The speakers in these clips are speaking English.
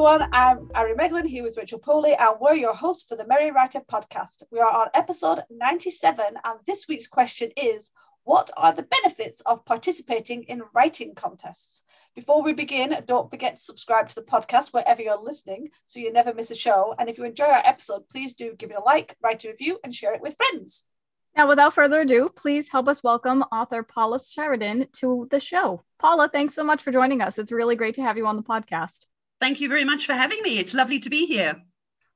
everyone, I'm Ari Meghlen here with Rachel Poli, and we're your hosts for the Merry Writer podcast. We are on episode 97, and this week's question is What are the benefits of participating in writing contests? Before we begin, don't forget to subscribe to the podcast wherever you're listening so you never miss a show. And if you enjoy our episode, please do give it a like, write a review, and share it with friends. Now, without further ado, please help us welcome author Paula Sheridan to the show. Paula, thanks so much for joining us. It's really great to have you on the podcast. Thank you very much for having me. It's lovely to be here.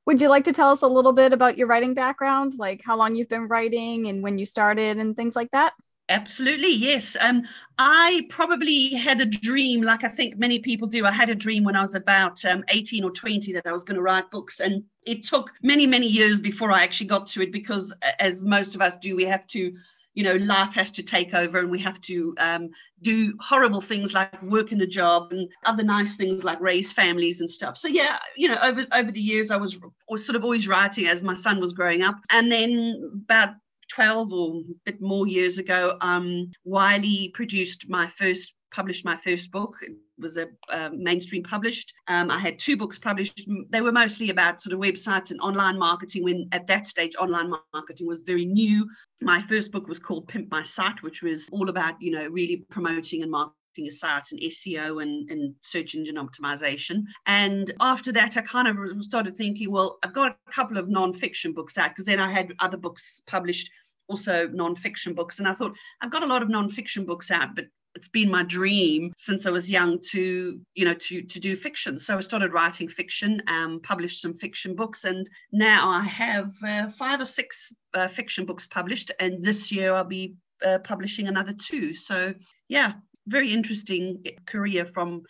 Would you like to tell us a little bit about your writing background, like how long you've been writing and when you started and things like that? Absolutely, yes. Um, I probably had a dream, like I think many people do. I had a dream when I was about um, 18 or 20 that I was going to write books. And it took many, many years before I actually got to it because, as most of us do, we have to, you know, life has to take over and we have to um, do horrible things like work in a job and other nice things like raise families and stuff. So, yeah, you know, over, over the years, I was, sort of always writing as my son was growing up. And then about 12 or a bit more years ago, um, Wiley produced my first, published my first book. Was a uh, mainstream published. Um, I had two books published. They were mostly about sort of websites and online marketing. When at that stage, online marketing was very new. My first book was called Pimp My Site, which was all about you know really promoting and marketing a site and SEO and, and search engine optimization. And after that, I kind of started thinking, well, I've got a couple of non-fiction books out because then I had other books published, also non-fiction books. And I thought, I've got a lot of non-fiction books out, but it's been my dream since I was young to, you know, to to do fiction. So I started writing fiction, um, published some fiction books, and now I have uh, five or six uh, fiction books published. And this year I'll be uh, publishing another two. So yeah, very interesting career from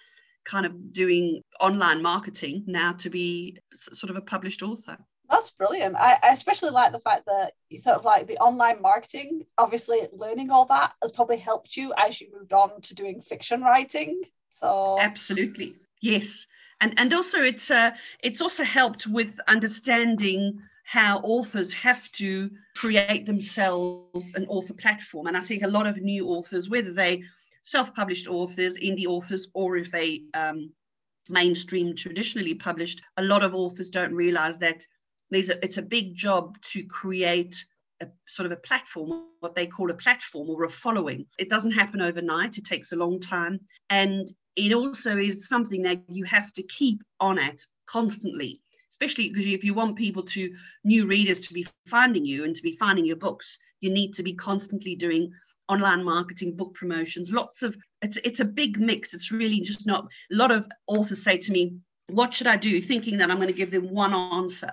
kind of doing online marketing now to be sort of a published author. That's brilliant. I, I especially like the fact that you sort of like the online marketing, obviously learning all that has probably helped you as you moved on to doing fiction writing. So absolutely. Yes. And and also it's uh it's also helped with understanding how authors have to create themselves an author platform. And I think a lot of new authors, whether they self-published authors, indie authors, or if they um, mainstream traditionally published, a lot of authors don't realize that there's a, it's a big job to create a sort of a platform, what they call a platform or a following. It doesn't happen overnight. It takes a long time. And it also is something that you have to keep on at constantly, especially because if you want people to, new readers to be finding you and to be finding your books, you need to be constantly doing online marketing, book promotions, lots of it's it's a big mix. It's really just not a lot of authors say to me, what should I do? Thinking that I'm going to give them one answer.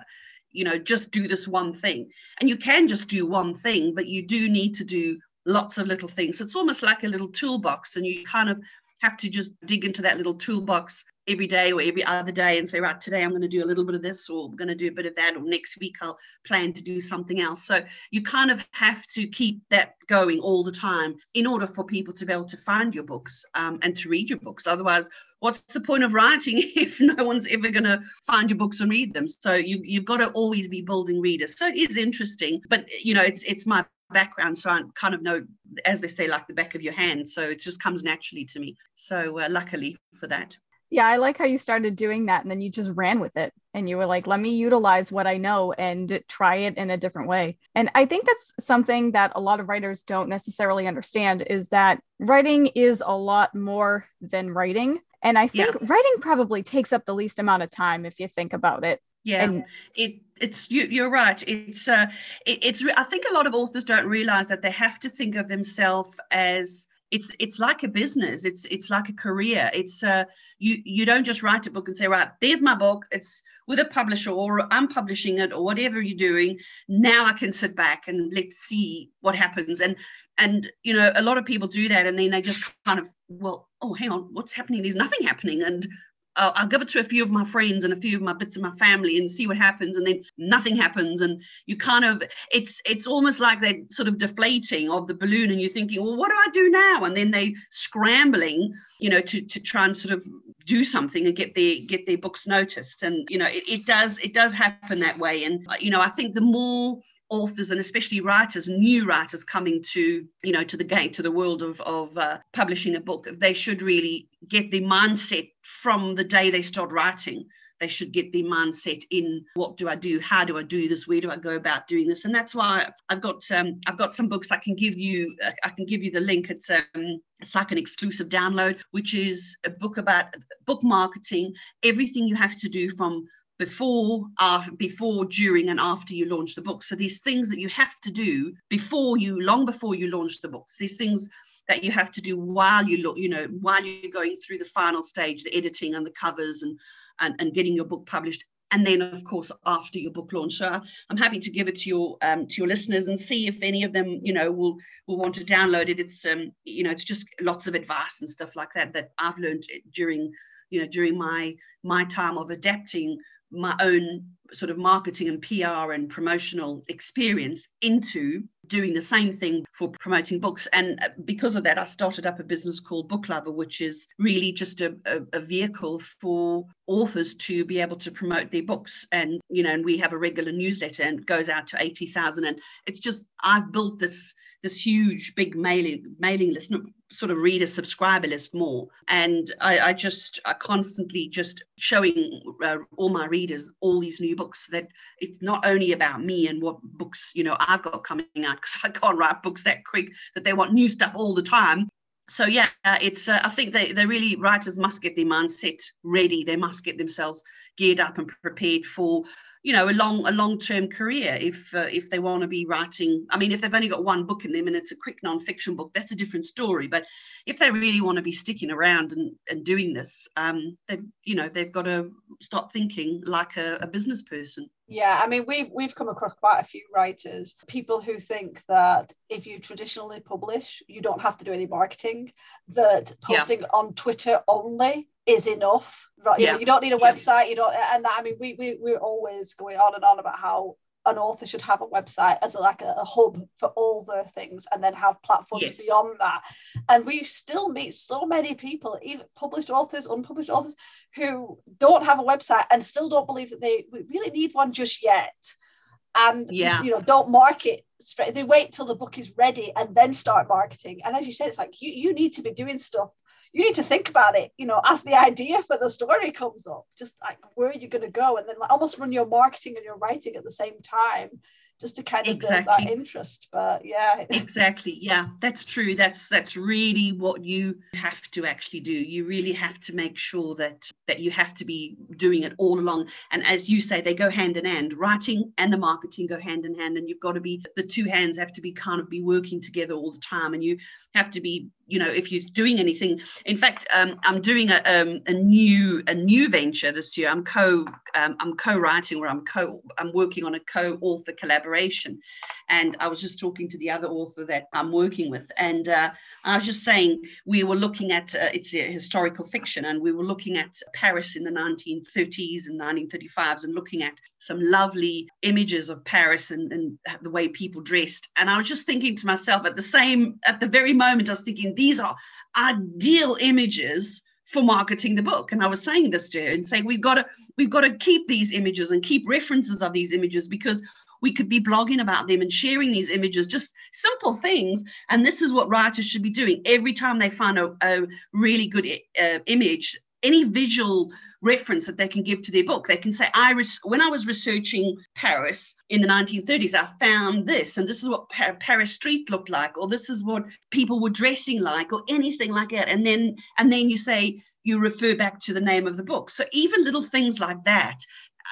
You know, just do this one thing. And you can just do one thing, but you do need to do lots of little things. It's almost like a little toolbox, and you kind of have to just dig into that little toolbox every day or every other day and say, right, today I'm going to do a little bit of this or I'm going to do a bit of that, or next week I'll plan to do something else. So you kind of have to keep that going all the time in order for people to be able to find your books um, and to read your books. Otherwise, what's the point of writing if no one's ever going to find your books and read them? So you, you've got to always be building readers. So it is interesting, but you know, it's it's my background so i kind of know as they say like the back of your hand so it just comes naturally to me so uh, luckily for that yeah, I like how you started doing that and then you just ran with it and you were like, let me utilize what I know and try it in a different way. And I think that's something that a lot of writers don't necessarily understand is that writing is a lot more than writing. And I think yeah. writing probably takes up the least amount of time if you think about it. Yeah, and, it it's you, you're right. It's uh, it, it's I think a lot of authors don't realize that they have to think of themselves as it's it's like a business. It's it's like a career. It's uh you you don't just write a book and say right there's my book. It's with a publisher or i'm publishing it or whatever you're doing. Now i can sit back and let's see what happens. And and you know a lot of people do that and then they just kind of well oh hang on. What's happening? There's nothing happening. And I'll give it to a few of my friends and a few of my bits of my family and see what happens, and then nothing happens, and you kind of it's it's almost like they're sort of deflating of the balloon, and you're thinking, well, what do I do now? And then they scrambling, you know, to to try and sort of do something and get their get their books noticed, and you know, it, it does it does happen that way, and uh, you know, I think the more authors and especially writers, new writers coming to you know to the game to the world of of uh, publishing a book, they should really get the mindset from the day they start writing they should get their mindset in what do I do? How do I do this? Where do I go about doing this? And that's why I've got um, I've got some books I can give you. Uh, I can give you the link. It's um, it's like an exclusive download, which is a book about book marketing, everything you have to do from before after before during and after you launch the book so these things that you have to do before you long before you launch the books these things that you have to do while you look you know while you're going through the final stage the editing and the covers and and, and getting your book published. And then of course after your book launch. So i'm happy to give it to your um, to your listeners and see if any of them you know will will want to download it. It's um you know it's just lots of advice and stuff like that that i've learned during you know during my my time of adapting my own sort of marketing and PR and promotional experience into doing the same thing for promoting books. And uh, because of that, I started up a business called Book Luver, which is really just a, a, a, vehicle for authors to be able to promote their books. And, you know, and we have a regular newsletter and goes out to 80,000. And it's just, I've built this this huge big mailing mailing list sort of reader subscriber list more and i, I just i constantly just showing uh, all my readers all these new books that it's not only about me and what books you know i've got coming out because i can't write books that quick that they want new stuff all the time. So yeah it's uh, i think they, they really writers must get their mindset ready. They must get themselves geared up and prepared for you know a long a long term career if uh, if they want to be writing. I mean if they've only got one book in them and it's a quick non-fiction book that's a different story. But if they really want to be sticking around and, and doing this um they've you know they've got to start thinking like a, a business person yeah, I mean we've we've come across quite a few writers, people who think that if you traditionally publish, you don't have to do any marketing, that posting yeah. on Twitter only is enough. Right. Yeah. You, know, you don't need a website, you don't and that, I mean we, we we're always going on and on about how an author should have a website as a, like a, a, hub for all their things and then have platforms yes. beyond that and we still meet so many people even published authors unpublished authors who don't have a website and still don't believe that they really need one just yet and yeah. you know don't market straight they wait till the book is ready and then start marketing and as you said it's like you, you need to be doing stuff you need to think about it, you know, as the idea for the story comes up, just like where are you going to go? And then like, almost run your marketing and your writing at the same time just to kind of exactly. build that interest. But yeah. Exactly. Yeah that's true. That's that's really what you have to actually do. You really have to make sure that that you have to be doing it all along. And as you say they go hand in hand. Writing and the marketing go hand in hand and you've got to be the two hands have to be kind of be working together all the time and you have to be you know if you're doing anything. In fact um, i'm doing a, um, a new a new venture this year. I'm co um, i'm co-writing or i'm co i'm working on a co-author collaboration. And i was just talking to the other author that i'm working with. And uh, i was just saying we were looking at uh, it's a historical fiction and we were looking at paris in the 1930s and 1935s and looking at some lovely images of paris and, and the way people dressed. And i was just thinking to myself at the same at the very moment i was thinking these are ideal images for marketing the book. And I was saying this to her and saying we've got to we've got to keep these images and keep references of these images because we could be blogging about them and sharing these images, just simple things. And this is what writers should be doing every time they find a, a really good uh, image, any visual reference that they can give to their book. They can say, I res- when I was researching Paris in the 1930s, I found this, and this is what pa- Paris Street looked like, or this is what people were dressing like, or anything like that. And then, and then you say, you refer back to the name of the book. So even little things like that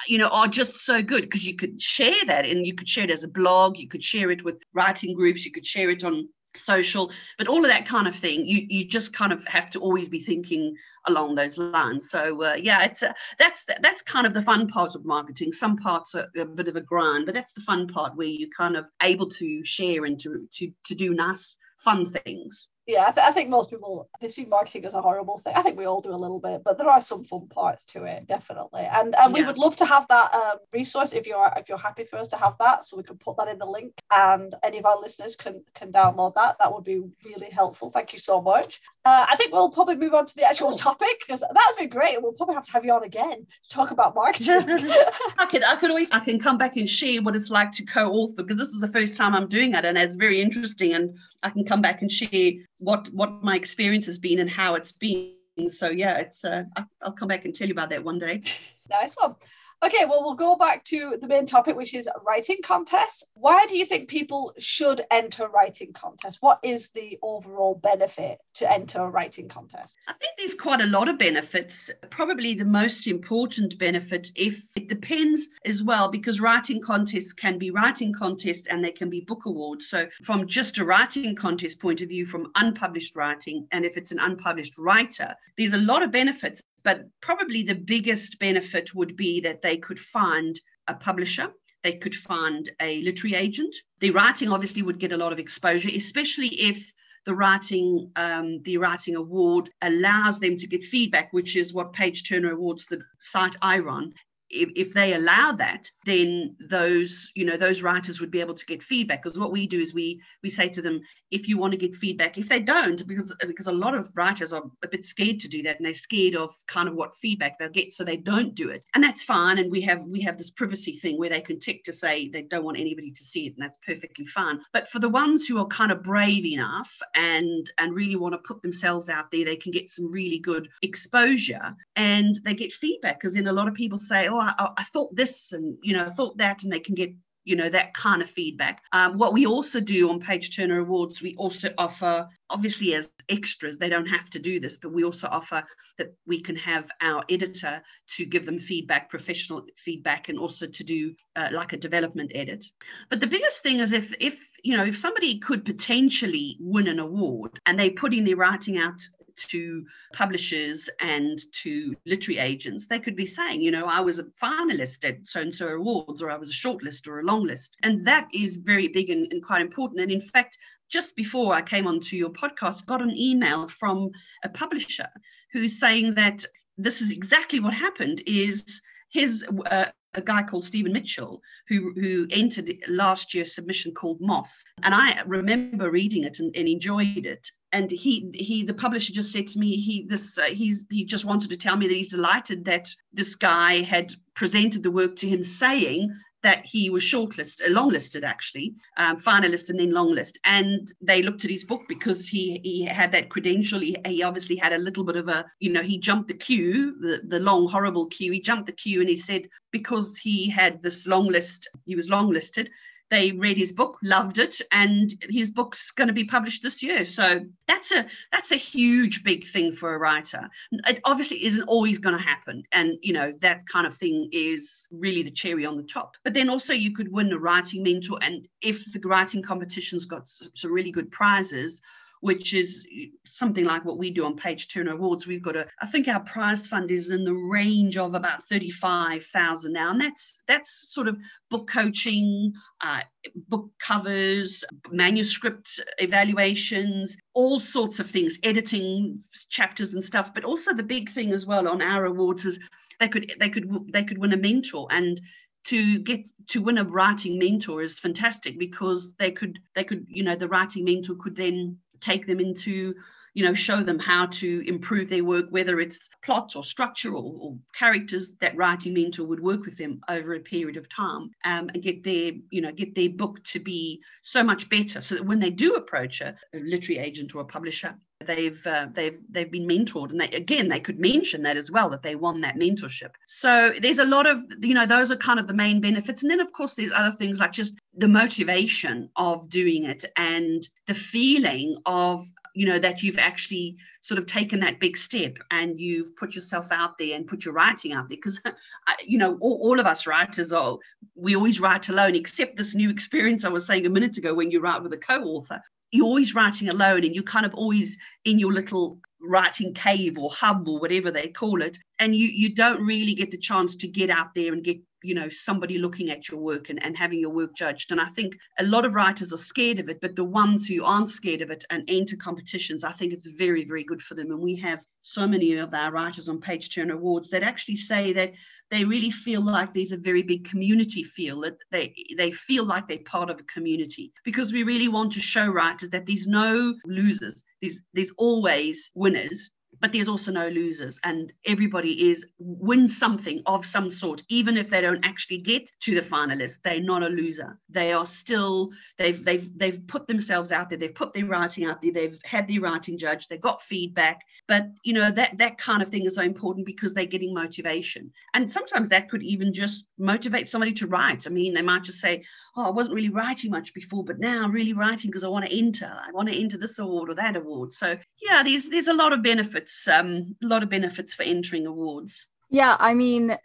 you know are just so good because you could share that and you could share it as a blog you could share it with writing groups you could share it on social but all of that kind of thing you you just kind of have to always be thinking along those lines. So uh, yeah it's uh, that's that's kind of the fun part of marketing. Some parts are a bit of a grind but that's the fun part where you're kind of able to share and to to, to do nice fun things yeah, I, th- I, think most people they see marketing as a horrible thing. I think we all do a little bit, but there are some fun parts to it, definitely. And and yeah. we would love to have that um, resource if you're if you're happy for us to have that, so we can put that in the link, and any of our listeners can can download that. That would be really helpful. Thank you so much. Uh, I think we'll probably move on to the actual topic because that's been great. We'll probably have to have you on again to talk about marketing. I could I could always I can come back and share what it's like to co-author because this was the first time I'm doing it, and it's very interesting. And I can come back and share what what my experience has been and how it's been So yeah, it's uh, I'll come back and tell you about that one day. nice one. Okay, well, we'll go back to the main topic, which is writing contests. Why do you think people should enter writing contests? What is the overall benefit to enter a writing contest? I think there's quite a lot of benefits. Probably the most important benefit, if it depends as well, because writing contests can be writing contests and they can be book awards. So, from just a writing contest point of view, from unpublished writing, and if it's an unpublished writer, there's a lot of benefits but probably the biggest benefit would be that they could find a publisher they could find a literary agent. The writing obviously would get a lot of exposure, especially if the writing um, the writing award allows them to get feedback, which is what Page Turner Awards, the site I run, if, if they allow that, then those, you know, those writers would be able to get feedback. Because what we do is we we say to them, if you want to get feedback, if they don't, because because a lot of writers are a bit scared to do that, and they're scared of kind of what feedback they'll get, so they don't do it, and that's fine. And we have we have this privacy thing where they can tick to say they don't want anybody to see it, and that's perfectly fine. But for the ones who are kind of brave enough and and really want to put themselves out there, they can get some really good exposure and they get feedback. Because then a lot of people say, oh I, I thought this and you know I thought that and they can get you know that kind of feedback. Um, what we also do on page turner awards we also offer obviously as extras they don't have to do this but we also offer that we can have our editor to give them feedback professional feedback and also to do uh, like a development edit. But the biggest thing is if if you know if somebody could potentially win an award and they put in their writing out to publishers and to literary agents, they could be saying, you know, I was a finalist at so and so awards, or I was a shortlist or a long list. And that is very big and, and quite important. And in fact, just before I came onto your podcast, got an email from a publisher who's saying that this is exactly what happened is his uh, a guy called Stephen Mitchell who who entered last year's submission called Moss, and I remember reading it and, and enjoyed it. And he he the publisher just said to me he this uh, he's he just wanted to tell me that he's delighted that this guy had presented the work to him, saying that he was shortlisted, longlisted actually, um, finalist and then longlist. And they looked at his book because he he had that credential. He, he obviously had a little bit of a, you know, he jumped the queue, the, the long, horrible queue. He jumped the queue and he said because he had this long list, he was longlisted, they read his book, loved it, and his book's going to be published this year. So that's a that's a huge big thing for a writer. It obviously isn't always going to happen, and you know that kind of thing is really the cherry on the top. But then also you could win a writing mentor, and if the writing competition's got some really good prizes, which is something like what we do on Page Two Turner Awards. We've got a, I think our prize fund is in the range of about 35,000 now. And that's, that's sort of book coaching, uh, book covers, manuscript evaluations, all sorts of things, editing chapters and stuff. But also the big thing as well on our awards is they could, they could, they could win a mentor and to get to win a writing mentor is fantastic because they could they could you know the writing mentor could then take them into you know show them how to improve their work whether it's plot or structure or, or characters that writing mentor would work with them over a period of time um, and get their you know get their book to be so much better so that when they do approach a, a literary agent or a publisher they've uh, they've they've been mentored and they again they could mention that as well that they won that mentorship. So there's a lot of you know those are kind of the main benefits and then of course there's other things like just the motivation of doing it and the feeling of you know that you've actually sort of taken that big step and you've put yourself out there and put your writing out there. Because you know all, all of us writers are we always write alone except this new experience i was saying a minute ago when you write with a co-author. You're always writing alone and you're kind of always in your little writing cave or hub or whatever they call it. And you you don't really get the chance to get out there and get you know somebody looking at your work and, and having your work judged. And i think a lot of writers are scared of it but the ones who aren't scared of it and enter competitions i think it's very very good for them. And we have so many of our writers on page turner awards that actually say that they really feel like there's a very big community feel that they they feel like they're part of a community. Because we really want to show writers that there's no losers. There's there's always winners but there's also no losers. And everybody is wins something of some sort even if they don't actually get to the finalist they're not a loser. They are still they've they've they've put themselves out there. They've put their writing out there. They've had their writing judged. They got feedback. But you know that that kind of thing is so important because they're getting motivation. And sometimes that could even just motivate somebody to write. I mean they might just say oh i wasn't really writing much before but now i'm really writing because i want to enter. I want to enter this award or that award. So yeah there's there's a lot of benefits um, a lot of benefits for entering awards. Yeah, I mean,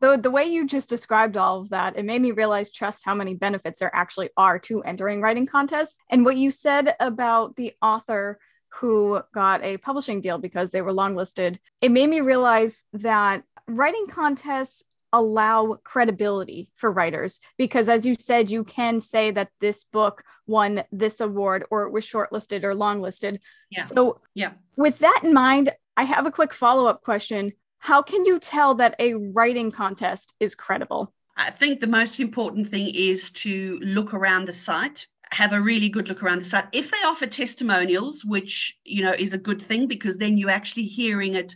the the way you just described all of that, it made me realize just how many benefits there actually are to entering writing contests. And what you said about the author who got a publishing deal because they were longlisted, it made me realize that writing contests allow credibility for writers. Because as you said you can say that this book won this award or it was shortlisted or longlisted. Yeah. So yeah. with that in mind i have a quick follow-up question. How can you tell that a writing contest is credible? I think the most important thing is to look around the site have a really good look around the site. If they offer testimonials which you know is a good thing because then you're actually hearing it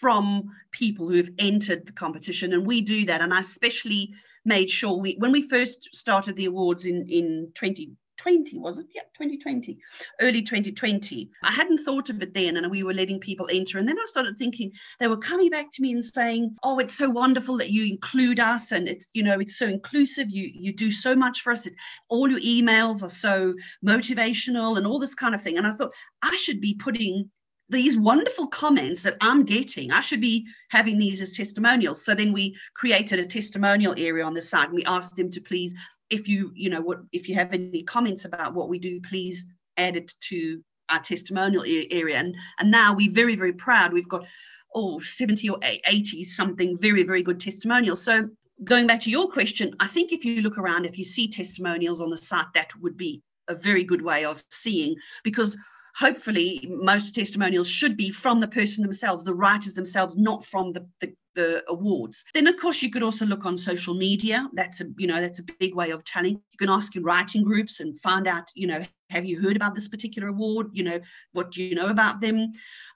from people who've entered the competition and we do that. And i especially made sure we when we first started the awards in in 2020 was it? Yeah 2020 early 2020 i hadn't thought of it then and we were letting people enter. And then i started thinking they were coming back to me and saying oh it's so wonderful that you include us and it's you know it's so inclusive. You you do so much for us. It, all your emails are so motivational and all this kind of thing. And i thought i should be putting these wonderful comments that I'm getting, I should be having these as testimonials. So then we created a testimonial area on the site and we asked them to please, if you, you know, what if you have any comments about what we do, please add it to our testimonial area. And, and now we're very, very proud. We've got oh 70 or 80 something very, very good testimonials. So going back to your question, I think if you look around, if you see testimonials on the site, that would be a very good way of seeing because hopefully most testimonials should be from the person themselves, the writers themselves, not from the, the, the, awards. Then of course you could also look on social media. That's a you know that's a big way of telling. You can ask in writing groups and find out you know have you heard about this particular award? You know what do you know about them?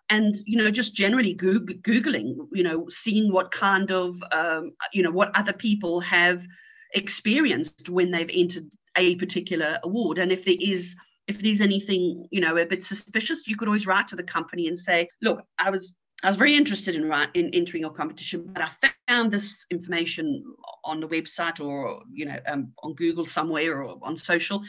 And you know just generally Goog- googling you know seeing what kind of um, you know what other people have experienced when they've entered a particular award and if there is if there's anything you know a bit suspicious you could always write to the company and say look i was I was very interested in, in entering your competition, but I found this information on the website or you know um, on Google somewhere or on social.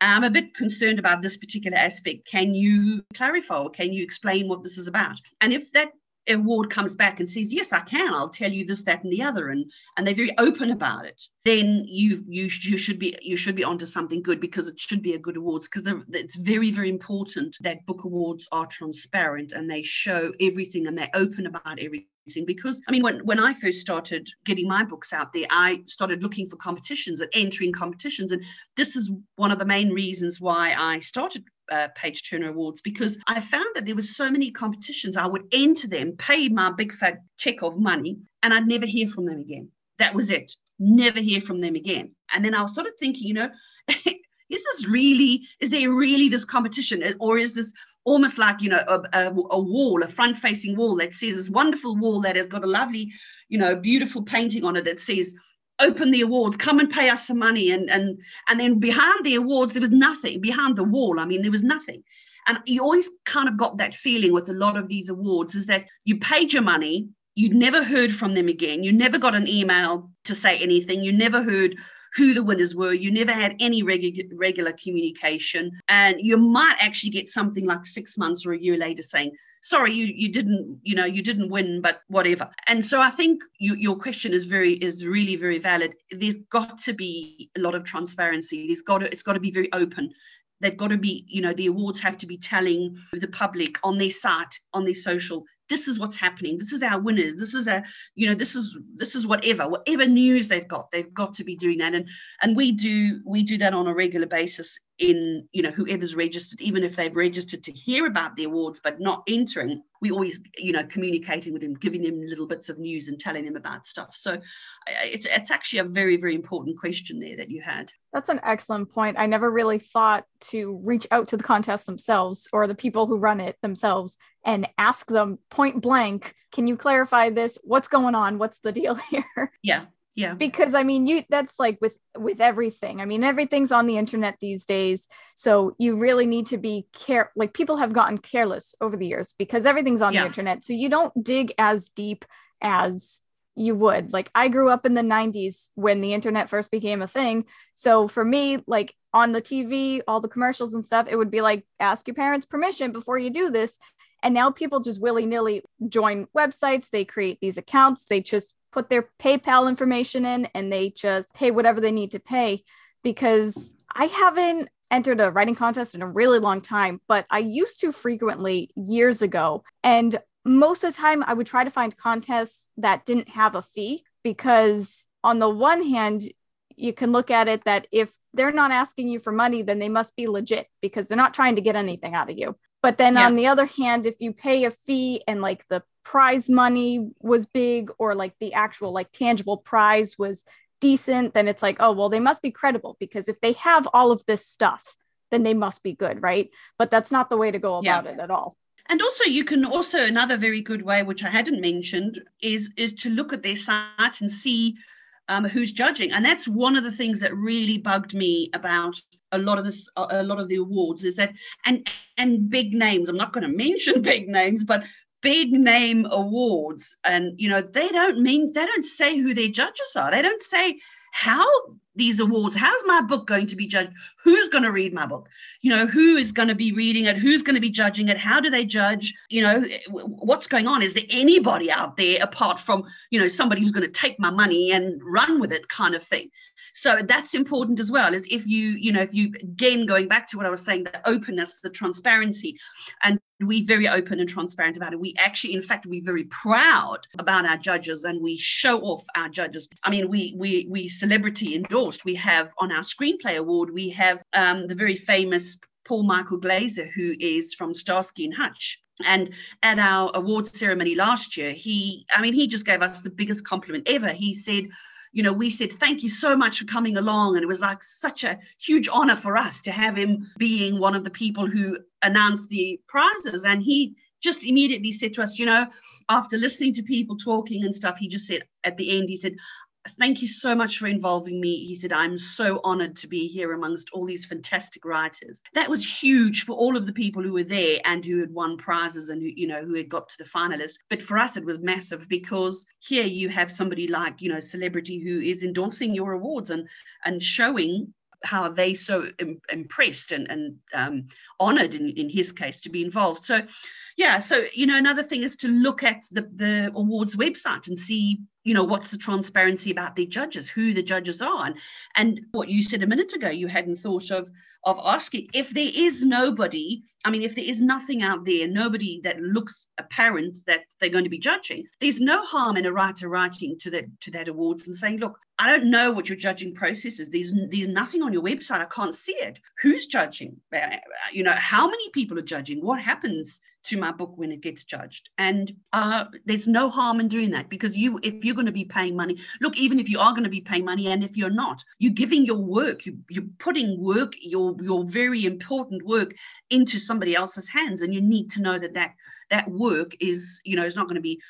I'm a bit concerned about this particular aspect. Can you clarify or can you explain what this is about? And if that award comes back and says, "Yes, I can. I'll tell you this, that, and the other," and and they're very open about it, then you you you should be you should be onto something good because it should be a good awards because it's very very important that book awards are transparent and they show everything and they're open about everything because I mean when when I first started getting my books out there I started looking for competitions and entering competitions and this is one of the main reasons why I started uh, Page Turner Awards because I found that there were so many competitions. I would enter them, pay my big fat check of money, and I'd never hear from them again. That was it. Never hear from them again. And then I was sort of thinking, you know, is this really, is there really this competition? Or is this almost like, you know, a, a, a wall, a front facing wall that says this wonderful wall that has got a lovely, you know, beautiful painting on it that says, open the awards come and pay us some money. And and and then behind the awards there was nothing. Behind the wall i mean there was nothing. And you always kind of got that feeling with a lot of these awards is that you paid your money you'd never heard from them again you never got an email to say anything you never heard who the winners were. You never had any regu- regular communication. And you might actually get something like six months or a year later saying sorry you you didn't you know you didn't win but whatever. And so i think you, your question is very is really very valid. There's got to be a lot of transparency. There's got to it's got to be very open. They've got to be you know the awards have to be telling the public on their site on their social this is what's happening. This is our winners. This is a you know this is this is whatever whatever news they've got they've got to be doing that. And and we do we do that on a regular basis in you know whoever's registered. Even if they've registered to hear about the awards but not entering we always you know communicating with them giving them little bits of news and telling them about stuff. So it's it's actually a very very important question there that you had. That's an excellent point. I never really thought to reach out to the contest themselves or the people who run it themselves and ask them point blank, can you clarify this? What's going on? What's the deal here? Yeah. Yeah. Because I mean, you that's like with with everything. I mean, everything's on the internet these days. So you really need to be care like people have gotten careless over the years because everything's on yeah. the internet. So you don't dig as deep as you would. Like I grew up in the 90s when the internet first became a thing. So for me, like on the TV, all the commercials and stuff, it would be like ask your parents permission before you do this. And now people just willy-nilly join websites, they create these accounts, they just put their PayPal information in and they just pay whatever they need to pay because I haven't entered a writing contest in a really long time, but I used to frequently years ago. And most of the time I would try to find contests that didn't have a fee because on the one hand you can look at it that if they're not asking you for money then they must be legit because they're not trying to get anything out of you but then yeah. on the other hand if you pay a fee and like the prize money was big or like the actual like tangible prize was decent then it's like oh well they must be credible because if they have all of this stuff then they must be good right but that's not the way to go about yeah. it at all and also you can also another very good way which i hadn't mentioned is is to look at their site and see um, who's judging. And that's one of the things that really bugged me about a lot of this a lot of the awards is that and and big names i'm not going to mention big names but big name awards and you know they don't mean they don't say who their judges are. They don't say how these awards. How's my book going to be judged? Who's going to read my book? You know who is going to be reading it? Who's going to be judging it? How do they judge? You know what's going on? Is there anybody out there apart from you know somebody who's going to take my money and run with it kind of thing? So that's important as well is if you you know if you again going back to what i was saying the openness the transparency and we very open and transparent about it. We actually in fact we're very proud about our judges and we show off our judges. I mean we we we celebrity we have on our screenplay award we have um, the very famous paul michael Glaser, who is from starsky and hutch and at our award ceremony last year he i mean he just gave us the biggest compliment ever he said you know, we said, thank you so much for coming along. And it was like such a huge honor for us to have him being one of the people who announced the prizes. And he just immediately said to us, you know, after listening to people talking and stuff, he just said at the end, he said, thank you so much for involving me. He said, I'm so honored to be here amongst all these fantastic writers. That was huge for all of the people who were there and who had won prizes and who, you know, who had got to the finalists. But for us, it was massive because here you have somebody like, you know, celebrity who is endorsing your awards and and showing how are they so Im- impressed and, and um, honored in, in his case to be involved. So yeah, so you know, another thing is to look at the, the awards website and see you know what's the transparency about the judges who the judges are and, and what you said a minute ago you hadn't thought of of asking if there is nobody i mean if there is nothing out there nobody that looks apparent that they're going to be judging there's no harm in a writer writing to that to that awards and saying look i don't know what your judging process is. There's there's nothing on your website. I can't see it. Who's judging? Uh, you know how many people are judging? What happens to my book when it gets judged? And uh, there's no harm in doing that because you if you're going to be paying money look even if you are going to be paying money and if you're not you're giving your work you, you're putting work your your very important work into somebody else's hands and you need to know that that that work is you know is not going to be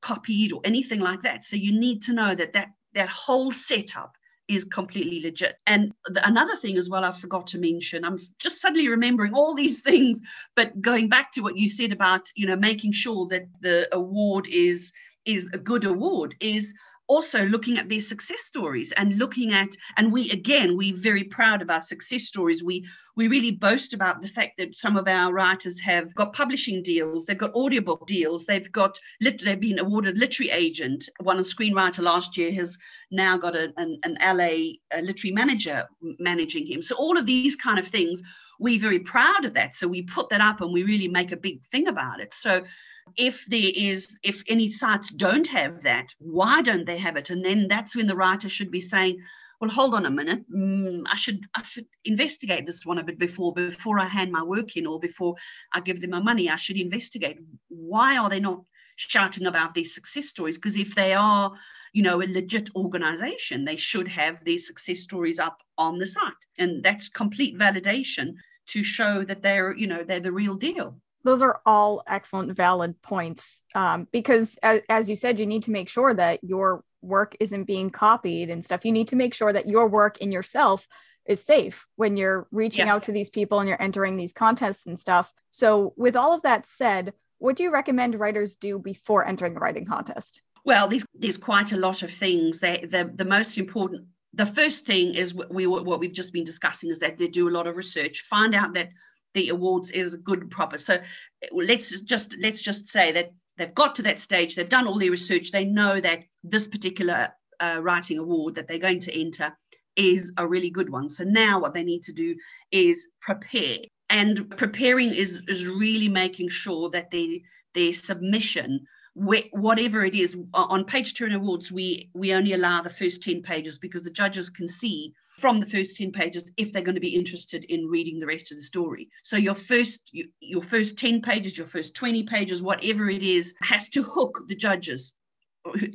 copied or anything like that. So you need to know that that that whole setup is completely legit. And the, another thing as well, I forgot to mention, I'm just suddenly remembering all these things, but going back to what you said about, you know, making sure that the award is is a good award is also looking at their success stories and looking at and we again we're very proud of our success stories. We we really boast about the fact that some of our writers have got publishing deals they've got audiobook deals they've got they've been awarded literary agent one screenwriter last year has now got a, an, an la literary manager managing him. So all of these kind of things we're very proud of that. So we put that up and we really make a big thing about it. So if there is if any sites don't have that why don't they have it? And then that's when the writer should be saying well hold on a minute. Mm, i should i should investigate this one a bit before before i hand my work in or before i give them my money. I should investigate. Why are they not shouting about these success stories? Because if they are you know a legit organization they should have these success stories up on the site. And that's complete validation to show that they're you know they're the real deal those are all excellent valid points um, because as, as you said you need to make sure that your work isn't being copied and stuff. You need to make sure that your work in yourself is safe when you're reaching yeah. out to these people and you're entering these contests and stuff. So with all of that said what do you recommend writers do before entering a writing contest? Well there's, there's quite a lot of things. That the, the most important the first thing is we what we've just been discussing is that they do a lot of research find out that the awards is good and proper. So let's just let's just say that they've got to that stage, they've done all their research, they know that this particular uh, writing award that they're going to enter is a really good one. So now what they need to do is prepare. And preparing is, is really making sure that they, their submission whatever it is on page turner awards we we only allow the first 10 pages because the judges can see from the first 10 pages if they're going to be interested in reading the rest of the story. So your first your first 10 pages your first 20 pages whatever it is has to hook the judges.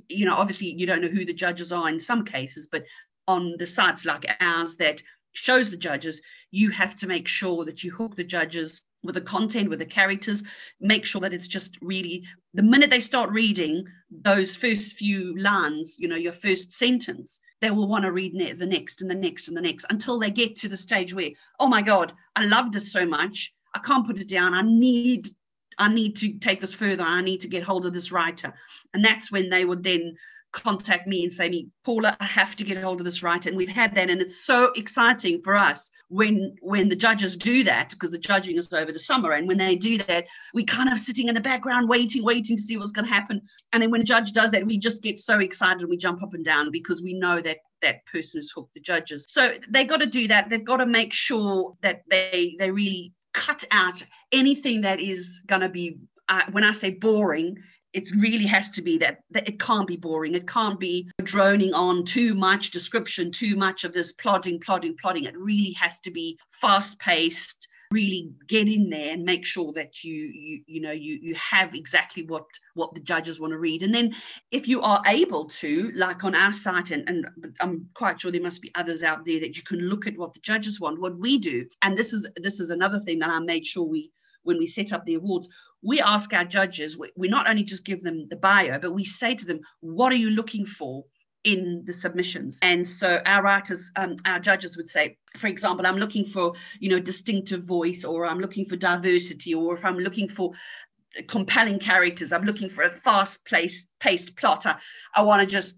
You know obviously you don't know who the judges are in some cases but on the sites like ours that shows the judges you have to make sure that you hook the judges with the content, with the characters, make sure that it's just really the minute they start reading those first few lines, you know, your first sentence, they will want to read ne- the next and the next and the next until they get to the stage where, oh my God, I love this so much. I can't put it down. I need, I need to take this further. I need to get hold of this writer. And that's when they would then contact me and say me paula i have to get hold of this writer. And we've had that and it's so exciting for us when when the judges do that because the judging is over the summer and when they do that we kind of sitting in the background waiting waiting to see what's going to happen. And then when a judge does that we just get so excited and we jump up and down because we know that that person has hooked the judges. So they got to do that. They've got to make sure that they they really cut out anything that is going to be uh, when I say boring, it really has to be that, that it can't be boring. It can't be droning on too much description, too much of this plodding, plodding, plodding. It really has to be fast paced. Really get in there and make sure that you you you know you you have exactly what what the judges want to read. And then if you are able to, like on our site, and, and I'm quite sure there must be others out there that you can look at what the judges want. What we do, and this is this is another thing that I made sure we when we set up the awards, we ask our judges, we, we not only just give them the bio, but we say to them, what are you looking for? in the submissions and so our writers um, our judges would say for example i'm looking for you know distinctive voice or i'm looking for diversity or if i'm looking for compelling characters i'm looking for a fast paced paced plot i, I want to just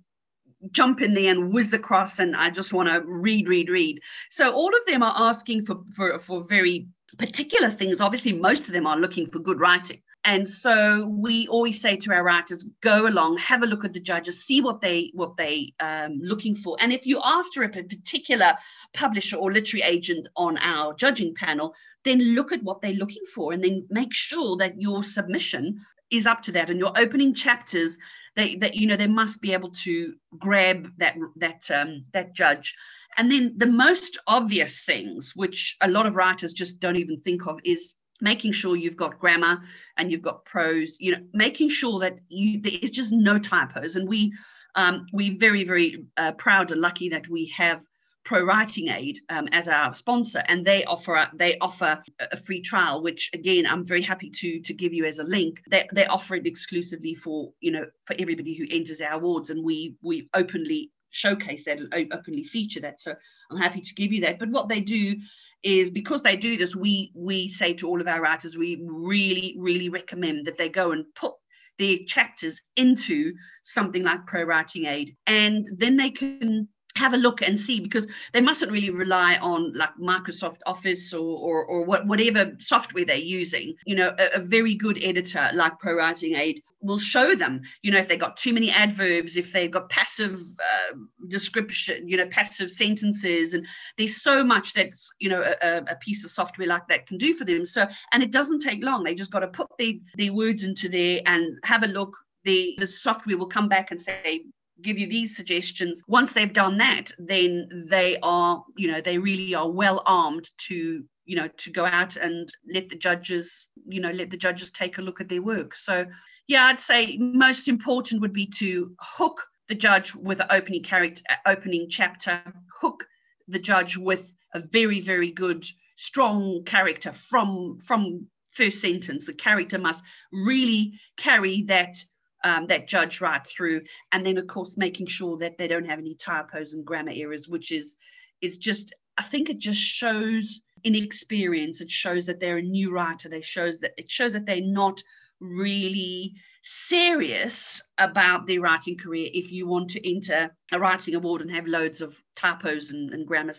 jump in there and whiz across and i just want to read read read so all of them are asking for for, for very particular things, obviously, most of them are looking for good writing. And so we always say to our writers, go along, have a look at the judges, see what they what they um, looking for. And if you're after a particular publisher or literary agent on our judging panel, then look at what they're looking for, and then make sure that your submission is up to that, and your opening chapters. They, that you know they must be able to grab that that um, that judge and then the most obvious things, which a lot of writers just don't even think of, is making sure you've got grammar and you've got prose, you know, making sure that you there's just no typos. And we um, we're very, very uh, proud and lucky that we have Pro Writing Aid um, as our sponsor, and they offer they offer a free trial, which again I'm very happy to to give you as a link. They they offer it exclusively for you know for everybody who enters our awards, and we we openly showcase that and openly feature that. So I'm happy to give you that. But what they do is because they do this, we we say to all of our writers, we really, really recommend that they go and put their chapters into something like Pro Writing Aid. And then they can have a look and see because they mustn't really rely on like Microsoft Office or or, or what, whatever software they're using. You know, a, a, very good editor like Pro Writing Aid will show them. You know, if they've got too many adverbs, if they've got passive uh, description, you know, passive sentences, and there's so much that's you know a, a, piece of software like that can do for them. So and it doesn't take long. They just got to put their their words into there and have a look. The, the software will come back and say give you these suggestions once they've done that then they are you know they really are well armed to you know to go out and let the judges you know let the judges take a look at their work so yeah i'd say most important would be to hook the judge with an opening character opening chapter hook the judge with a very very good strong character from from first sentence. The character must really carry that um, that judge right through, and then of course making sure that they don't have any typos and grammar errors, which is is just I think it just shows inexperience. It shows that they're a new writer. They shows that it shows that they're not really serious about their writing career if you want to enter a writing award and have loads of typos and, and grammar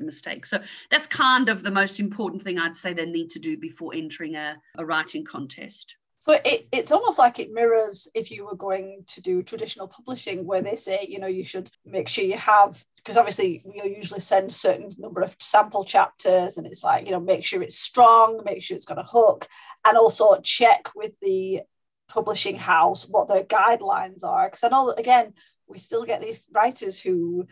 mistakes. So that's kind of the most important thing I'd say they need to do before entering a, a writing contest. So it, it's almost like it mirrors if you were going to do traditional publishing, where they say, you know, you should make sure you have, because obviously you'll usually send a certain number of sample chapters, and it's like, you know, make sure it's strong, make sure it's got a hook, and also check with the publishing house what their guidelines are. Because i know that again we still get these writers who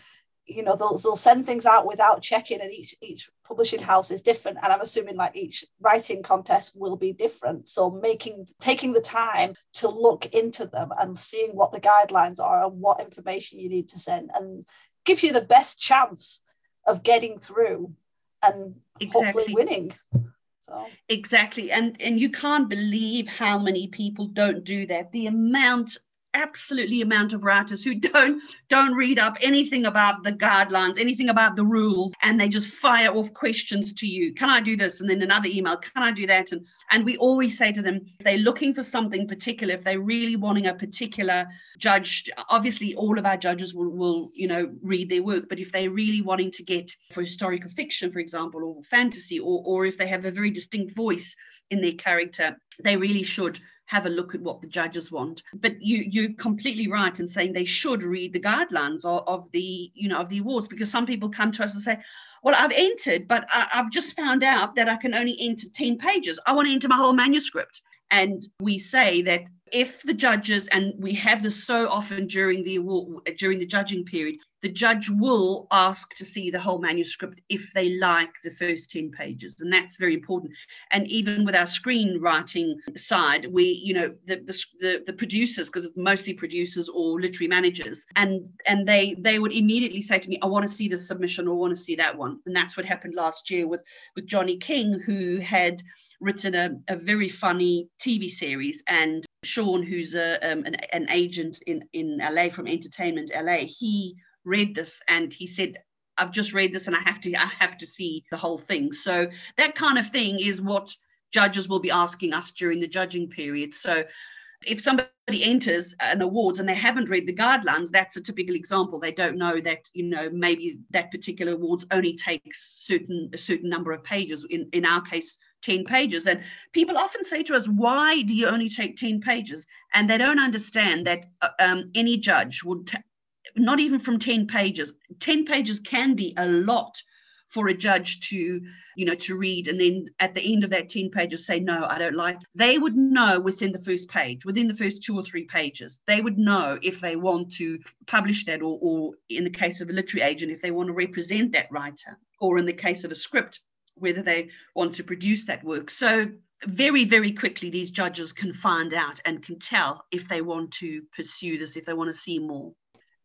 you know they'll, they'll send things out without checking and each each publishing house is different. And i'm assuming like each writing contest will be different. So making taking the time to look into them and seeing what the guidelines are and what information you need to send and gives you the best chance of getting through and exactly. hopefully winning. So. Exactly, and and you can't believe how many people don't do that. The amount absolutely amount of writers who don't don't read up anything about the guidelines anything about the rules and they just fire off questions to you. Can i do this? And then another email can i do that? And and we always say to them if they're looking for something particular if they're really wanting a particular judge obviously all of our judges will, will you know read their work. But if they're really wanting to get for historical fiction for example or fantasy or or if they have a very distinct voice in their character they really should have a look at what the judges want. But you you're completely right in saying they should read the guidelines of, of the you know of the awards because some people come to us and say, well, I've entered, but I, have just found out that I can only enter 10 pages. I want to enter my whole manuscript. And we say that if the judges, and we have this so often during the award, during the judging period, the judge will ask to see the whole manuscript if they like the first 10 pages. And that's very important. And even with our screenwriting side, we, you know, the the, the, the producers, because it's mostly producers or literary managers, and and they they would immediately say to me, I want to see the submission or I want to see that one. And that's what happened last year with with Johnny King, who had written a, a very funny TV series. And Sean, who's a, um, an, an agent in, in LA from Entertainment LA, he read this and he said, I've just read this and I have to I have to see the whole thing. So that kind of thing is what judges will be asking us during the judging period. So if somebody enters an awards and they haven't read the guidelines, that's a typical example. They don't know that you know maybe that particular awards only takes certain a certain number of pages. In in our case, 10 pages. And people often say to us, why do you only take 10 pages? And they don't understand that uh, um, any judge would, t- not even from 10 pages, 10 pages can be a lot for a judge to you know to read and then at the end of that 10 pages say no i don't like they would know within the first page within the first two or three pages they would know if they want to publish that or, or in the case of a literary agent if they want to represent that writer or in the case of a script whether they want to produce that work. So very, very quickly, these judges can find out and can tell if they want to pursue this, if they want to see more.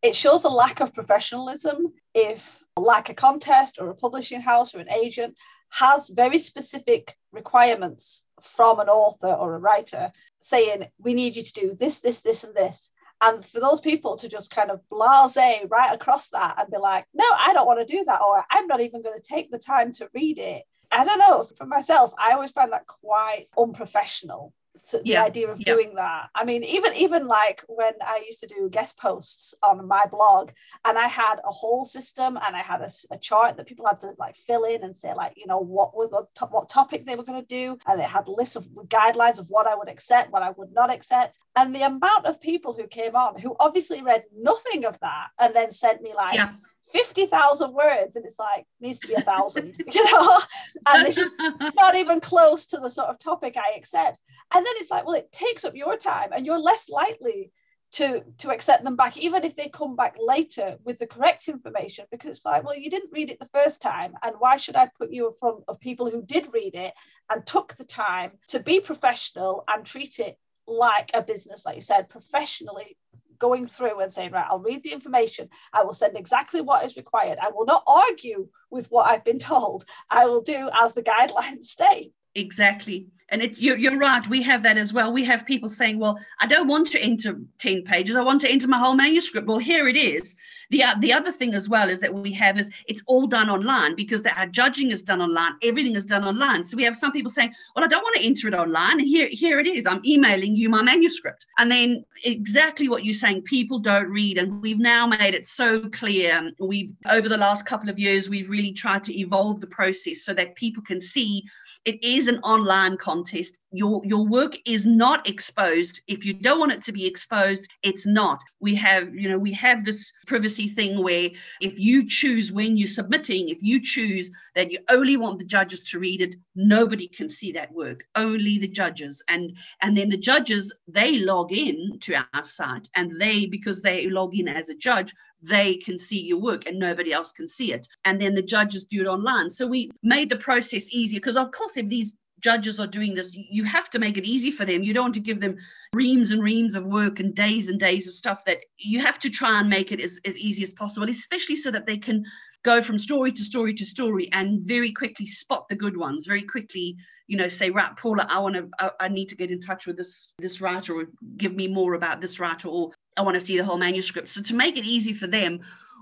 It shows a lack of professionalism if, like a contest or a publishing house or an agent, has very specific requirements from an author or a writer saying, we need you to do this, this, this, and this. And for those people to just kind of blase right across that and be like, no, I don't want to do that, or I'm not even going to take the time to read it. I don't know. For myself, I always find that quite unprofessional to yeah. the idea of yeah. doing that. I mean, even even like when I used to do guest posts on my blog, and I had a whole system and I had a, a chart that people had to like fill in and say like, you know, what were the to- what topic they were going to do, and it had lists of guidelines of what I would accept, what I would not accept, and the amount of people who came on who obviously read nothing of that and then sent me like. Yeah 50,000 words and it's like needs to be a thousand you know? And this is not even close to the sort of topic I accept. And then it's like well it takes up your time and you're less likely to to accept them back even if they come back later with the correct information because it's like well you didn't read it the first time and why should I put you in front of people who did read it and took the time to be professional and treat it like a business like you said professionally going through and saying, right, I'll read the information. I will send exactly what is required. I will not argue with what I've been told. I will do as the guidelines state. Exactly. and it's you're, you're right we have that as well. We have people saying well i don't want to enter 10 pages. I want to enter my whole manuscript. Well here it is. The, uh, the other thing as well is that we have is it's all done online because the, our judging is done online. Everything is done online. So we have some people saying well i don't want to enter it online. And here here it is. I'm emailing you my manuscript. And then exactly what you're saying people don't read. And we've now made it so clear. We've over the last couple of years we've really tried to evolve the process so that people can see it is an online contest. Your your work is not exposed. If you don't want it to be exposed, it's not. We have, you know, we have this privacy thing where if you choose when you're submitting, if you choose that you only want the judges to read it, nobody can see that work. Only the judges. And and then the judges, they log in to our site and they, because they log in as a judge, they can see your work and nobody else can see it. And then the judges do it online. So we made the process easier because, of course, if these judges are doing this, you have to make it easy for them. You don't want to give them reams and reams of work and days and days of stuff that you have to try and make it as, as easy as possible, especially so that they can go from story to story to story and very quickly spot the good ones very quickly you know say right paula i want to I, I, need to get in touch with this this writer or give me more about this writer or I want to see the whole manuscript. So to make it easy for them,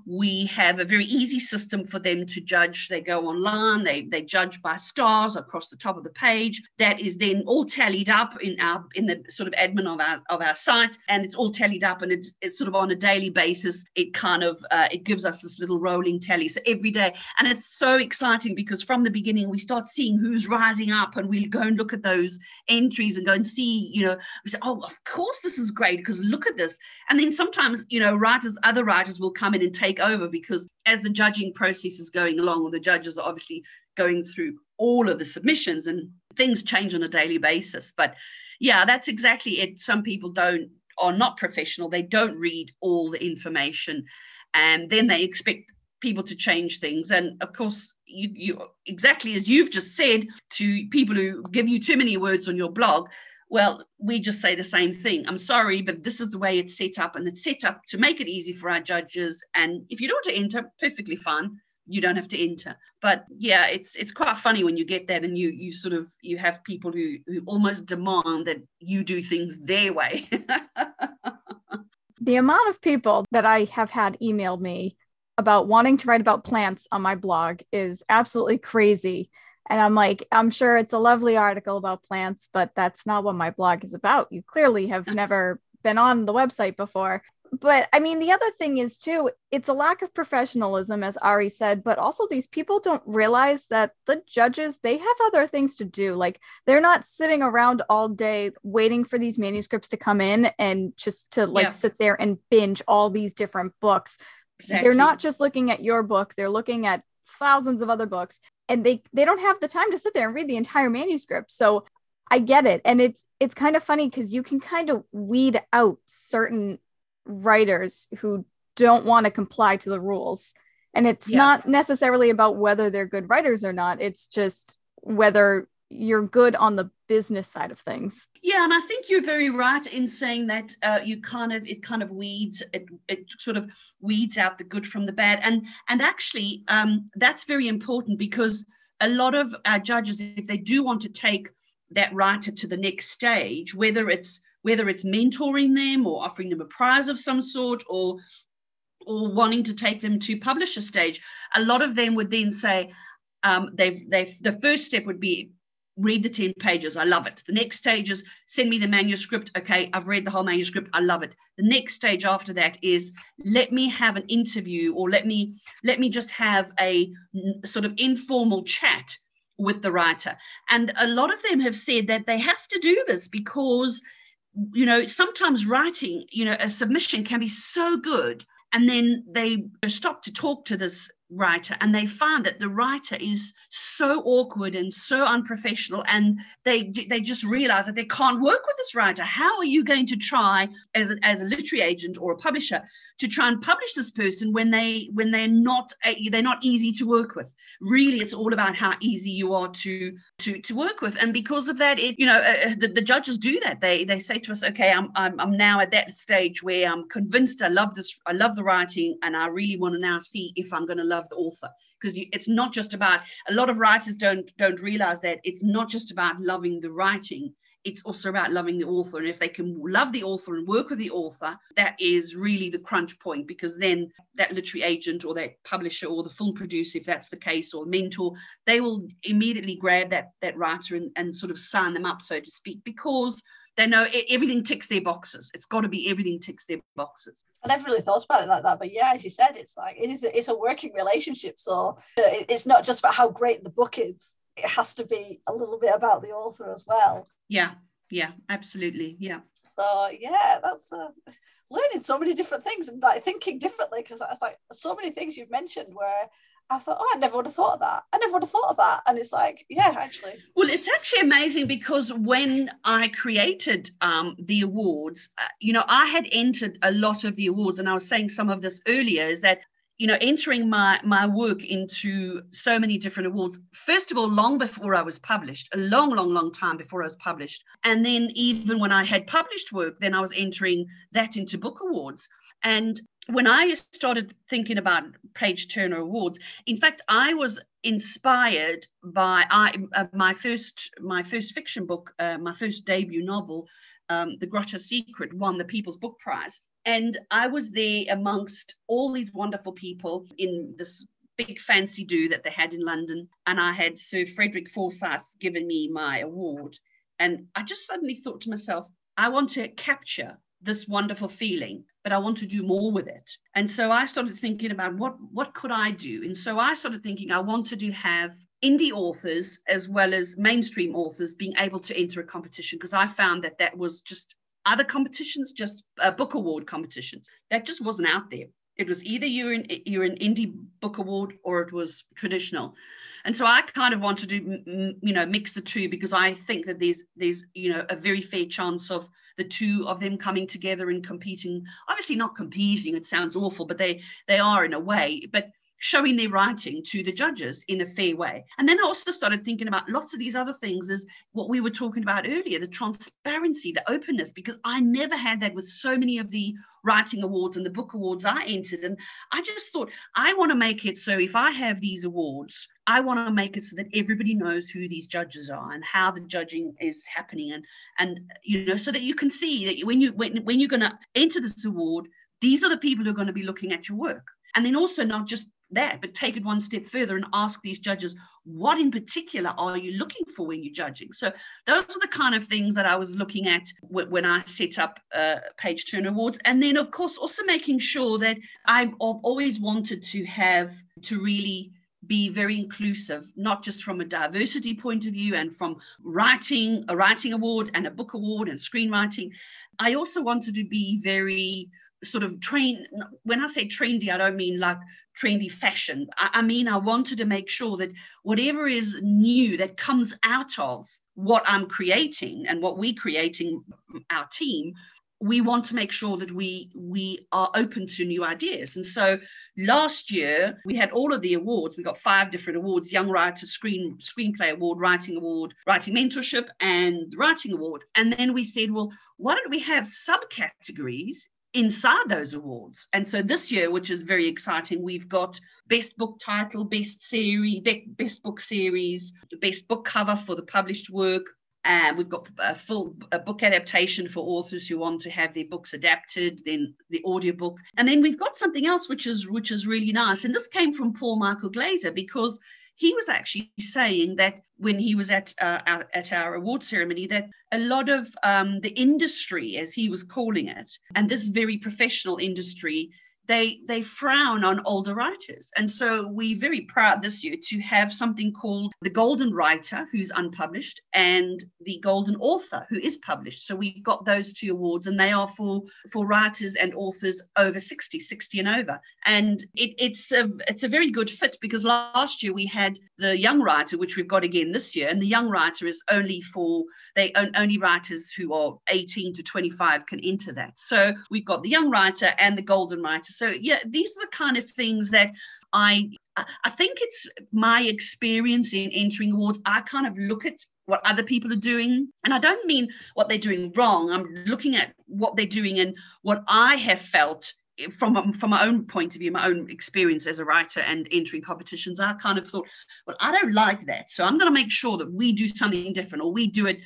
we have a very easy system for them to judge. They go online, they, they judge by stars across the top of the page. That is then all tallied up in our in the sort of admin of our of our site, and it's all tallied up, and it's, it's sort of on a daily basis. It kind of uh, it gives us this little rolling tally. So every day, and it's so exciting because from the beginning we start seeing who's rising up, and we'll go and look at those entries and go and see. You know, we say, oh, of course this is great because look at this. And then sometimes you know writers, other writers will come in and take take over because as the judging process is going along, the judges are obviously going through all of the submissions and things change on a daily basis. But yeah, that's exactly it. Some people don't are not professional, they don't read all the information, and then they expect people to change things. And of course, you, you exactly as you've just said to people who give you too many words on your blog, well, we just say the same thing. I'm sorry, but this is the way it's set up, and it's set up to make it easy for our judges. And if you don't want to enter, perfectly fine. You don't have to enter. But yeah, it's it's quite funny when you get that, and you you sort of you have people who who almost demand that you do things their way. the amount of people that I have had emailed me about wanting to write about plants on my blog is absolutely crazy and I'm like, I'm sure it's a lovely article about plants, but that's not what my blog is about. You clearly have uh-huh. never been on the website before. But I mean, the other thing is too, it's a lack of professionalism, as Ari said, but also these people don't realize that the judges, they have other things to do. Like they're not sitting around all day waiting for these manuscripts to come in and just to like yeah. sit there and binge all these different books. Exactly. They're not just looking at your book, they're looking at thousands of other books and they they don't have the time to sit there and read the entire manuscript. So i get it. And it's it's kind of funny because you can kind of weed out certain writers who don't want to comply to the rules. And it's yeah. not necessarily about whether they're good writers or not. It's just whether you're good on the business side of things. Yeah and i think you're very right in saying that uh, you kind of it kind of weeds it, it sort of weeds out the good from the bad. And and actually um, that's very important because a lot of our judges if they do want to take that writer to the next stage whether it's whether it's mentoring them or offering them a prize of some sort or or wanting to take them to publisher stage a lot of them would then say um, they've, they've the first step would be read the 10 pages. I love it. The next stage is send me the manuscript. Okay, I've read the whole manuscript. I love it. The next stage after that is let me have an interview or let me let me just have a sort of informal chat with the writer. And a lot of them have said that they have to do this because you know, sometimes writing, you know, a submission can be so good and then they stop to talk to this writer and they find that the writer is so awkward and so unprofessional and they they just realize that they can't work with this writer. How are you going to try as a, as a literary agent or a publisher to try and publish this person when they when they're not eh, they're not easy to work with really it's all about how easy you are to to to work with. And because of that it you know uh, uh, the, the judges do that. They they say to us okay I'm, I'm i'm now at that stage where i'm convinced i love this i love the writing and i really want to now see if i'm going to love the author. Because it's not just about a lot of writers don't don't realize that it's not just about loving the writing it's also about loving the author. And if they can love the author and work with the author, that is really the crunch point because then that literary agent or that publisher or the film producer, if that's the case, or mentor, they will immediately grab that that writer and, and sort of sign them up, so to speak, because they know everything ticks their boxes. It's got to be everything ticks their boxes. I never really thought about it like that, but yeah, as you said, it's like it is. It's a working relationship, so it's not just about how great the book is it has to be a little bit about the author as well. Yeah, yeah, absolutely. Yeah. So yeah, that's uh, learning so many different things and like thinking differently because it's like so many things you've mentioned where I thought, oh, I never would have thought of that. I never would have thought of that. And it's like, yeah, actually. Well, it's actually amazing because when I created um, the awards, uh, you know, I had entered a lot of the awards, and I was saying some of this earlier is that you know, entering my my work into so many different awards. First of all, long before I was published, a long, long, long time before I was published, and then even when I had published work, then I was entering that into book awards. And when I started thinking about Page Turner Awards, in fact, I was inspired by I uh, my first my first fiction book, uh, my first debut novel, um, The Grotto's Secret, won the People's Book Prize and I was there amongst all these wonderful people in this big fancy do that they had in London. And I had Sir Frederick Forsyth giving me my award. And I just suddenly thought to myself, I want to capture this wonderful feeling but i want to do more with it and so i started thinking about what what could i do and so i started thinking i wanted to have indie authors as well as mainstream authors being able to enter a competition because i found that that was just other competitions, just uh, book award competitions. That just wasn't out there. It was either you're an you're an indie book award or it was traditional, and so I kind of wanted to you know mix the two because I think that there's there's you know a very fair chance of the two of them coming together and competing. Obviously not competing. It sounds awful, but they they are in a way. But showing their writing to the judges in a fair way. And then I also started thinking about lots of these other things as what we were talking about earlier, the transparency, the openness, because I never had that with so many of the writing awards and the book awards I entered. And I just thought, I want to make it so if I have these awards, I want to make it so that everybody knows who these judges are and how the judging is happening and and you know so that you can see that when you when, when you're going to enter this award these are the people who are going to be looking at your work and then also not just that, but take it one step further and ask these judges, what in particular are you looking for when you're judging? So those are the kind of things that I was looking at when I set up uh, Page Turner Awards. And then, of course, also making sure that I've always wanted to have to really be very inclusive, not just from a diversity point of view and from writing, a writing award and a book award and screenwriting. I also wanted to be very sort of train when i say trendy i don't mean like trendy fashion. I, I, mean i wanted to make sure that whatever is new that comes out of what i'm creating and what we're creating our team we want to make sure that we we are open to new ideas. And so last year we had all of the awards. We got five different awards young writer screen screenplay award writing award writing mentorship and writing award. And then we said well why don't we have subcategories inside those awards. And so this year, which is very exciting, we've got best book title, best series, best book series, best book cover for the published work. And we've got a full a book adaptation for authors who want to have their books adapted, then the audiobook. And then we've got something else which is which is really nice. And this came from Paul Michael Glaser because he was actually saying that when he was at uh, our, at our award ceremony that a lot of um, the industry, as he was calling it, and this very professional industry, they they frown on older writers. And so we're very proud this year to have something called the golden writer who's unpublished and the golden author who is published. So we've got those two awards and they are for for writers and authors over 60 60 and over. And it, it's a it's a very good fit because last year we had the young writer which we've got again this year and the young writer is only for they only writers who are 18 to 25 can enter that. So we've got the young writer and the golden writer so yeah, these are the kind of things that I I think it's my experience in entering awards. I kind of look at what other people are doing, and I don't mean what they're doing wrong. I'm looking at what they're doing and what I have felt from from my own point of view, my own experience as a writer and entering competitions, I kind of thought, well, I don't like that, so I'm going to make sure that we do something different, or we do it,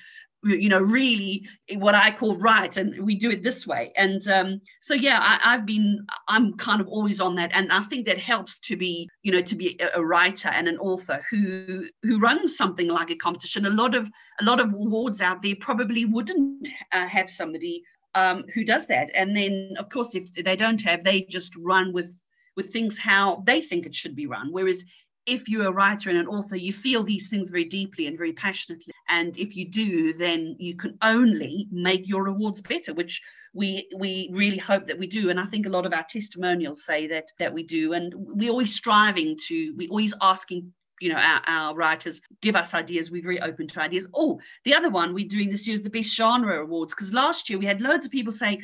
you know, really what I call right, and we do it this way. And um, so, yeah, I, have been, I'm kind of always on that, and I think that helps to be, you know, to be a, writer and an author who who runs something like a competition. A lot of a lot of awards out there probably wouldn't uh, have somebody um, who does that. And then, of course, if they don't have, they just run with with things how they think it should be run. Whereas if you're a writer and an author, you feel these things very deeply and very passionately. And if you do, then you can only make your awards better, which we we really hope that we do. And I think a lot of our testimonials say that that we do. And we're always striving to, we're always asking you know our, our writers give us ideas we're very open to ideas oh the other one we're doing this year is the best genre awards because last year we had loads of people saying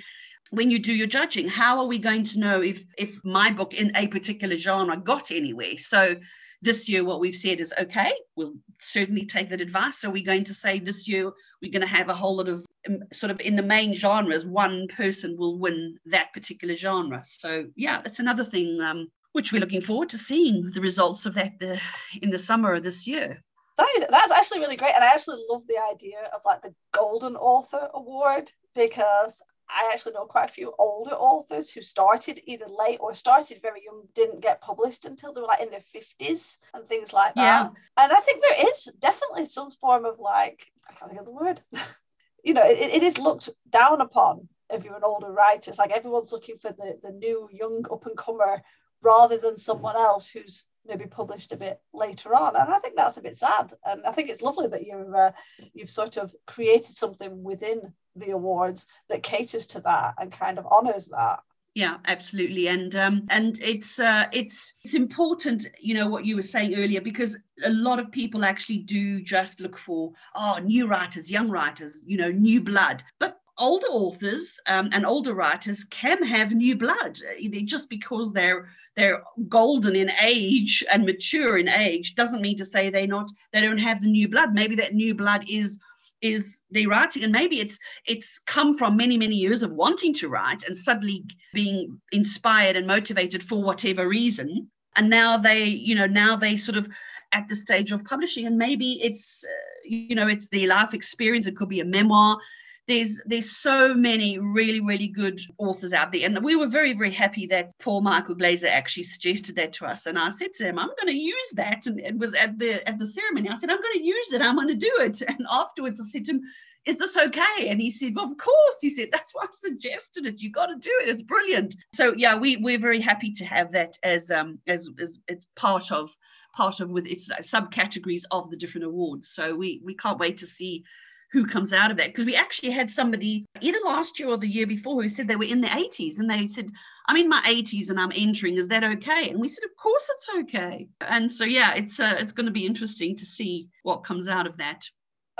when you do your judging how are we going to know if if my book in a particular genre got anywhere so this year what we've said is okay we'll certainly take that advice so we're going to say this year we're going to have a whole lot of um, sort of in the main genres one person will win that particular genre so yeah that's another thing um, which we're looking forward to seeing the results of that the, in the summer of this year. That is, that's actually really great. And I actually love the idea of like the Golden Author Award because I actually know quite a few older authors who started either late or started very young, didn't get published until they were like in their 50s and things like that. Yeah. And I think there is definitely some form of like, I can't think of the word. you know, it, it is looked down upon if you're an older writer. It's like everyone's looking for the, the new young up and comer rather than someone else who's maybe published a bit later on and i think that's a bit sad and i think it's lovely that you've uh, you've sort of created something within the awards that caters to that and kind of honors that. Yeah absolutely. And um and it's uh it's it's important you know what you were saying earlier because a lot of people actually do just look for oh new writers young writers you know new blood. But older authors um, and older writers can have new blood just because they're they're golden in age and mature in age doesn't mean to say they not they don't have the new blood. Maybe that new blood is is the writing and maybe it's it's come from many many years of wanting to write and suddenly being inspired and motivated for whatever reason. And now they you know now they sort of at the stage of publishing and maybe it's uh, you know it's the life experience. It could be a memoir there's there's so many really really good authors out there and we were very very happy that paul michael glaser actually suggested that to us and i said to him i'm going to use that and it was at the at the ceremony i said i'm going to use it i'm going to do it and afterwards i said to him is this okay? And he said, well, of course. He said, that's why I suggested it. You got to do it. It's brilliant. So yeah, we we're very happy to have that as um as, as it's part of part of with its subcategories of the different awards. So we we can't wait to see who comes out of that. Because we actually had somebody either last year or the year before who said they were in their 80s and they said, I'm in my 80s and I'm entering. Is that okay? And we said, Of course it's okay. And so yeah, it's uh, it's going to be interesting to see what comes out of that.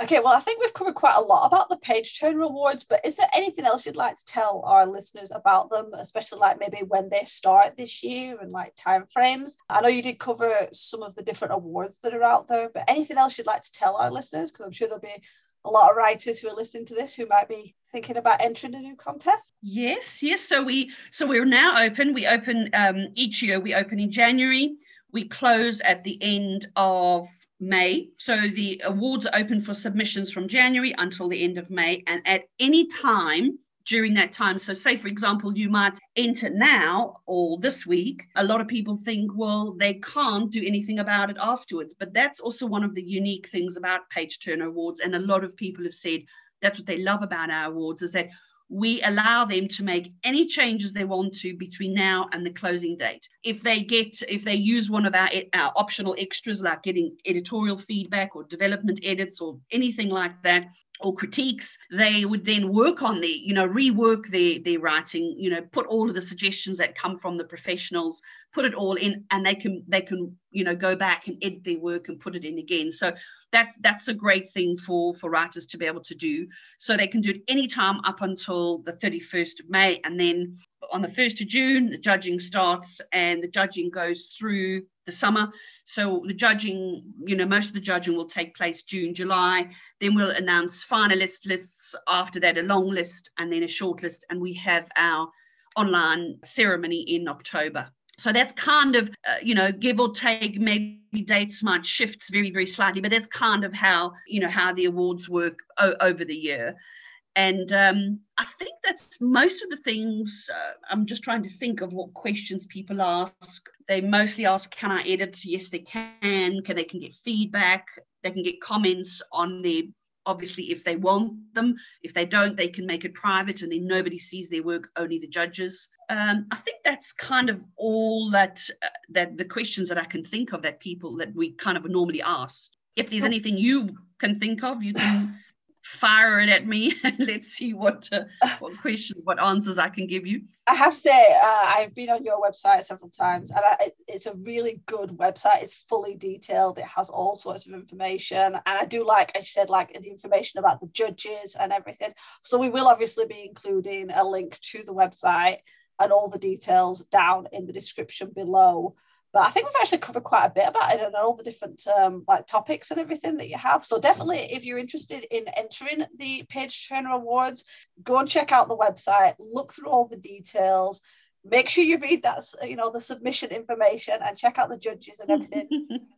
Okay, well, I think we've covered quite a lot about the Page Turner Awards, but is there anything else you'd like to tell our listeners about them, especially like maybe when they start this year and like timeframes? I know you did cover some of the different awards that are out there, but anything else you'd like to tell our listeners? Because I'm sure there'll be a lot of writers who are listening to this who might be thinking about entering a new contest. Yes yes. So we so we're now open. We open um, each year. We open in january. We close at the end of May. So the awards are open for submissions from January until the end of May. And at any time during that time. So, say for example, you might enter now or this week. A lot of people think, well, they can't do anything about it afterwards. But that's also one of the unique things about Page Turner Awards. And a lot of people have said that's what they love about our awards is that we allow them to make any changes they want to between now and the closing date. If they get, if they use one of our, our optional extras like getting editorial feedback or development edits or anything like that, or critiques, they would then work on the, you know, rework their their writing, you know, put all of the suggestions that come from the professionals, put it all in, and they can they can, you know, go back and edit their work and put it in again. So that's that's a great thing for for writers to be able to do. So they can do it anytime up until the 31st of May, and then on the 1st of June, the judging starts, and the judging goes through the summer. So the judging, you know, most of the judging will take place June, July. Then we'll announce finalist lists after that, a long list and then a short list. And we have our online ceremony in October. So that's kind of, uh, you know, give or take, maybe dates might shift very, very slightly, but that's kind of how, you know, how the awards work o- over the year. And um, I think that's most of the things. Uh, I'm just trying to think of what questions people ask. They mostly ask, "Can I edit?" Yes, they can. Can they can get feedback? They can get comments on their obviously if they want them if they don't they can make it private and then nobody sees their work only the judges um, i think that's kind of all that uh, that the questions that i can think of that people that we kind of normally ask if there's anything you can think of you can fire it at me and let's see what uh, what questions what answers i can give you. I have to say uh, i've been on your website several times and I, it's a really good website. It's fully detailed. It has all sorts of information and i do like i said like the information about the judges and everything. So we will obviously be including a link to the website and all the details down in the description below but I think we've actually covered quite a bit about it and all the different um, like topics and everything that you have. So definitely, if you're interested in entering the Page Turner Awards, go and check out the website, look through all the details, make sure you read that you know the submission information and check out the judges and everything.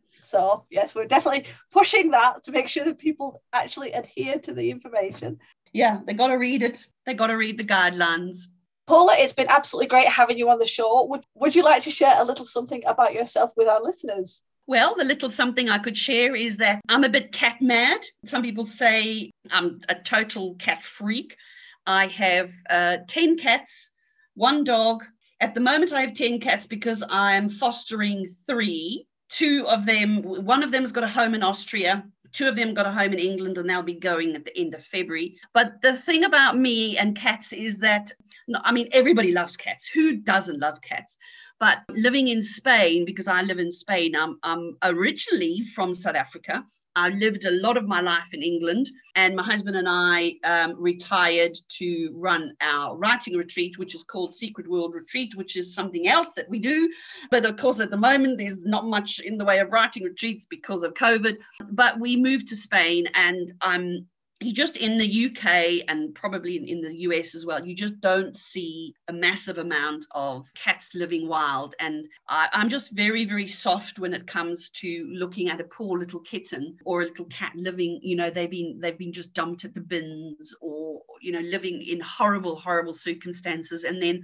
so yes, we're definitely pushing that to make sure that people actually adhere to the information. Yeah, they got to read it. They got to read the guidelines. Paula, it's been absolutely great having you on the show. Would, would you like to share a little something about yourself with our listeners? Well, the little something I could share is that I'm a bit cat mad. Some people say I'm a total cat freak. I have uh, 10 cats, one dog. At the moment, I have 10 cats because I'm fostering three. Two of them, one of them has got a home in Austria, Two of them got a home in England and they'll be going at the end of February. But the thing about me and cats is that, I mean, everybody loves cats. Who doesn't love cats? But living in Spain, because I live in Spain, I'm, I'm originally from South Africa. I lived a lot of my life in England, and my husband and I um, retired to run our writing retreat, which is called Secret World Retreat, which is something else that we do. But of course, at the moment, there's not much in the way of writing retreats because of COVID. But we moved to Spain, and I'm you just in the UK and probably in, the US as well, you just don't see a massive amount of cats living wild. And I, I'm just very, very soft when it comes to looking at a poor little kitten or a little cat living, you know, they've been they've been just dumped at the bins or, you know, living in horrible, horrible circumstances. And then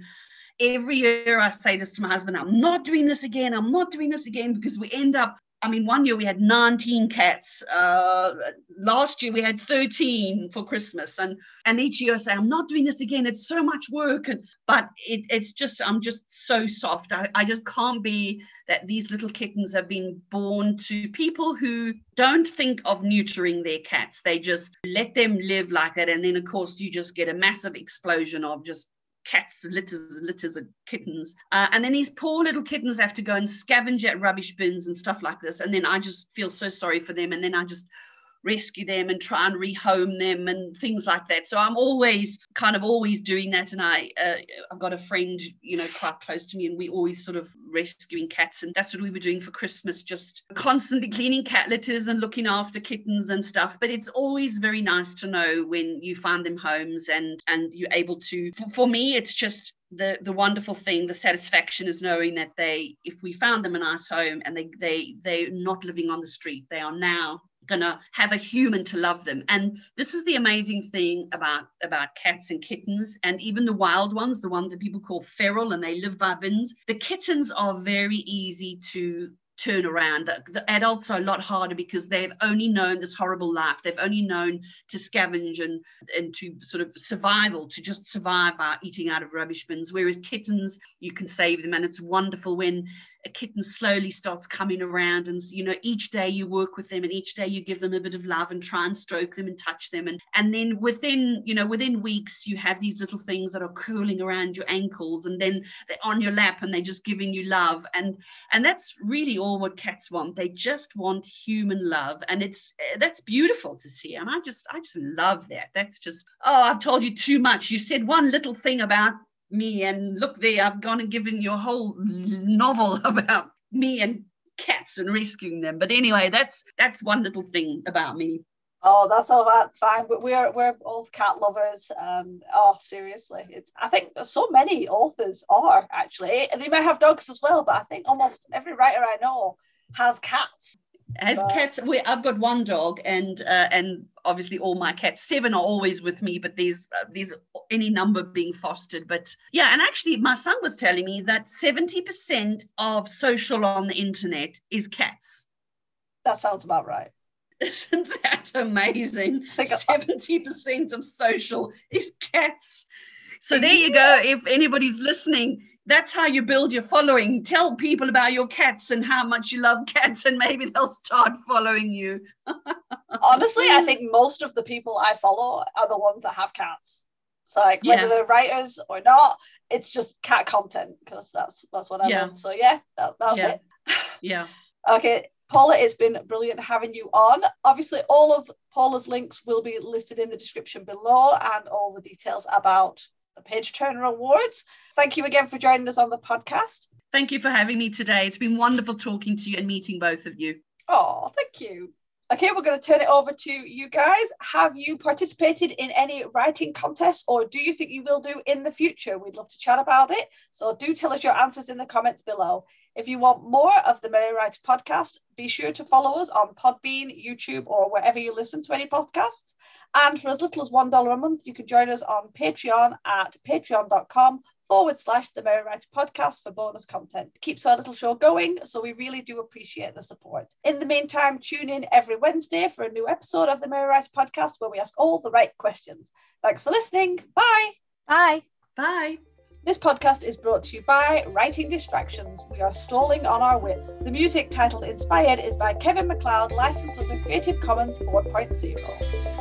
every year I say this to my husband, I'm not doing this again. I'm not doing this again because we end up I mean, one year we had 19 cats. Uh, last year we had 13 for Christmas, and and each year I say I'm not doing this again. It's so much work, and but it, it's just I'm just so soft. I, I just can't be that these little kittens have been born to people who don't think of neutering their cats. They just let them live like that, and then of course you just get a massive explosion of just cats, litters litters of kittens. Uh, and then these poor little kittens have to go and scavenge at rubbish bins and stuff like this. And then I just feel so sorry for them. And then I just rescue them and try and rehome them and things like that. So I'm always kind of always doing that. And I uh, I've got a friend you know quite close to me, and we always sort of rescuing cats, and that's what we were doing for Christmas, just constantly cleaning cat litters and looking after kittens and stuff. But it's always very nice to know when you find them homes and and you're able to. For me, it's just the the wonderful thing the satisfaction is knowing that they if we found them a nice home and they they they're not living on the street they are now going to have a human to love them and this is the amazing thing about about cats and kittens and even the wild ones the ones that people call feral and they live by bins the kittens are very easy to turn around. The adults are a lot harder because they've only known this horrible life. They've only known to scavenge and, and to sort of survival, to just survive by eating out of rubbish bins. Whereas kittens, you can save them. And it's wonderful when a kitten slowly starts coming around and you know each day you work with them and each day you give them a bit of love and try and stroke them and touch them. And and then within you know within weeks you have these little things that are curling around your ankles and then they're on your lap and they're just giving you love. And and that's really all what cats want. They just want human love. And it's eh, that's beautiful to see. And i just i just love that. That's just oh i've told you too much. You said one little thing about me and look there i've gone and given you a whole novel about me and cats and rescuing them but anyway that's that's one little thing about me Oh, that's all that's fine. But we're we're both cat lovers, and oh, seriously, it's. I think so many authors are actually, and they might have dogs as well. But I think almost every writer I know has cats. As But- cats, we I've got one dog, and uh, and obviously all my cats. Seven are always with me, but there's uh, there's any number being fostered. But yeah, and actually, my son was telling me that seventy percent of social on the internet is cats. That sounds about right. Isn't that amazing? Seventy percent of social is cats. So there you go. If anybody's listening, that's how you build your following. Tell people about your cats and how much you love cats, and maybe they'll start following you. Honestly, I think most of the people I follow are the ones that have cats. It's like whether Yeah. they're writers or not, it's just cat content because that's that's what I Yeah. love. So yeah, that, that's Yeah. it. Yeah. Okay, Paula, it's been brilliant having you on. Obviously, all of Paula's links will be listed in the description below and all the details about Page Turner Awards. Thank you again for joining us on the podcast. Thank you for having me today. It's been wonderful talking to you and meeting both of you. Oh, thank you. Okay, we're going to turn it over to you guys. Have you participated in any writing contests or do you think you will do in the future? We'd love to chat about it. So do tell us your answers in the comments below. If you want more of the Merry Writer podcast, be sure to follow us on Podbean, YouTube, or wherever you listen to any podcasts. And for as little as $1 a month, you can join us on Patreon at patreon.com forward slash the Merry Writer podcast for bonus content. It keeps our little show going, so we really do appreciate the support. In the meantime, tune in every Wednesday for a new episode of the Merry Writer podcast where we ask all the right questions. Thanks for listening. Bye. Bye. Bye. This podcast is brought to you by Writing Distractions. We are stalling on our WIP. The music titled Inspired is by Kevin MacLeod, licensed under Creative Commons 4.0.